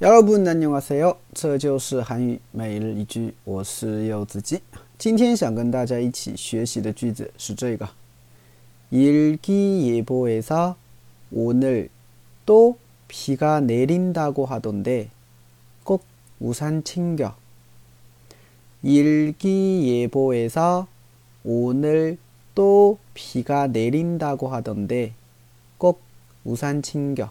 여러분 안녕하세요. 这就是韩语每日一句我是柚子鸡今天想跟大家一起学习的句子是这个 일기예보에서 오늘 또 비가 내린다고 하던데 꼭 우산 챙겨. 일기예보에서 오늘 또 비가 내린다고 하던데 꼭 우산 챙겨.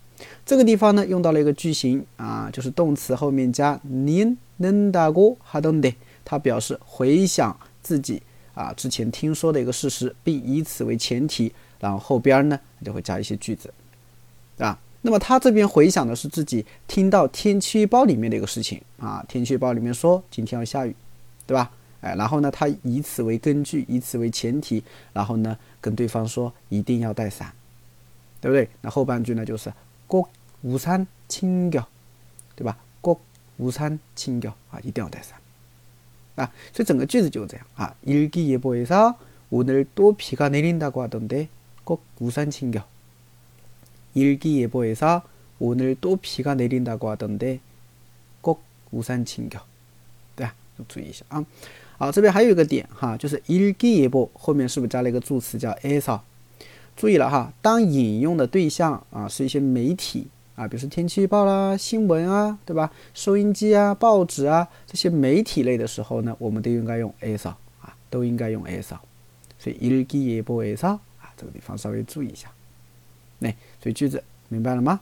这个地方呢，用到了一个句型啊，就是动词后面加 nin nendago hadonde，它表示回想自己啊之前听说的一个事实，并以此为前提，然后后边呢就会加一些句子啊。那么他这边回想的是自己听到天气预报里面的一个事情啊，天气预报里面说今天要下雨，对吧？哎，然后呢，他以此为根据，以此为前提，然后呢跟对方说一定要带伞，对不对？那后半句呢就是。 꼭우산챙 겨， 对吧？꼭우산챙겨啊，一定要带伞啊！所以整个句子就是这样啊。일기예보에서오늘또비가내린다고하던데꼭우산챙겨일기예보에서오늘또비가내린다고하던데꼭우산챙겨对吧？注意一下啊。好，这边还有一个点哈，就是일기예보后面是不是加了一个助词叫에서 注意了哈，当引用的对象啊是一些媒体啊，比如说天气预报啦、新闻啊，对吧？收音机啊、报纸啊这些媒体类的时候呢，我们都应该用 a s 啊，都应该用 a s 所以일기예보에 서啊，这个地方稍微注意一下。那所以句子明白了吗？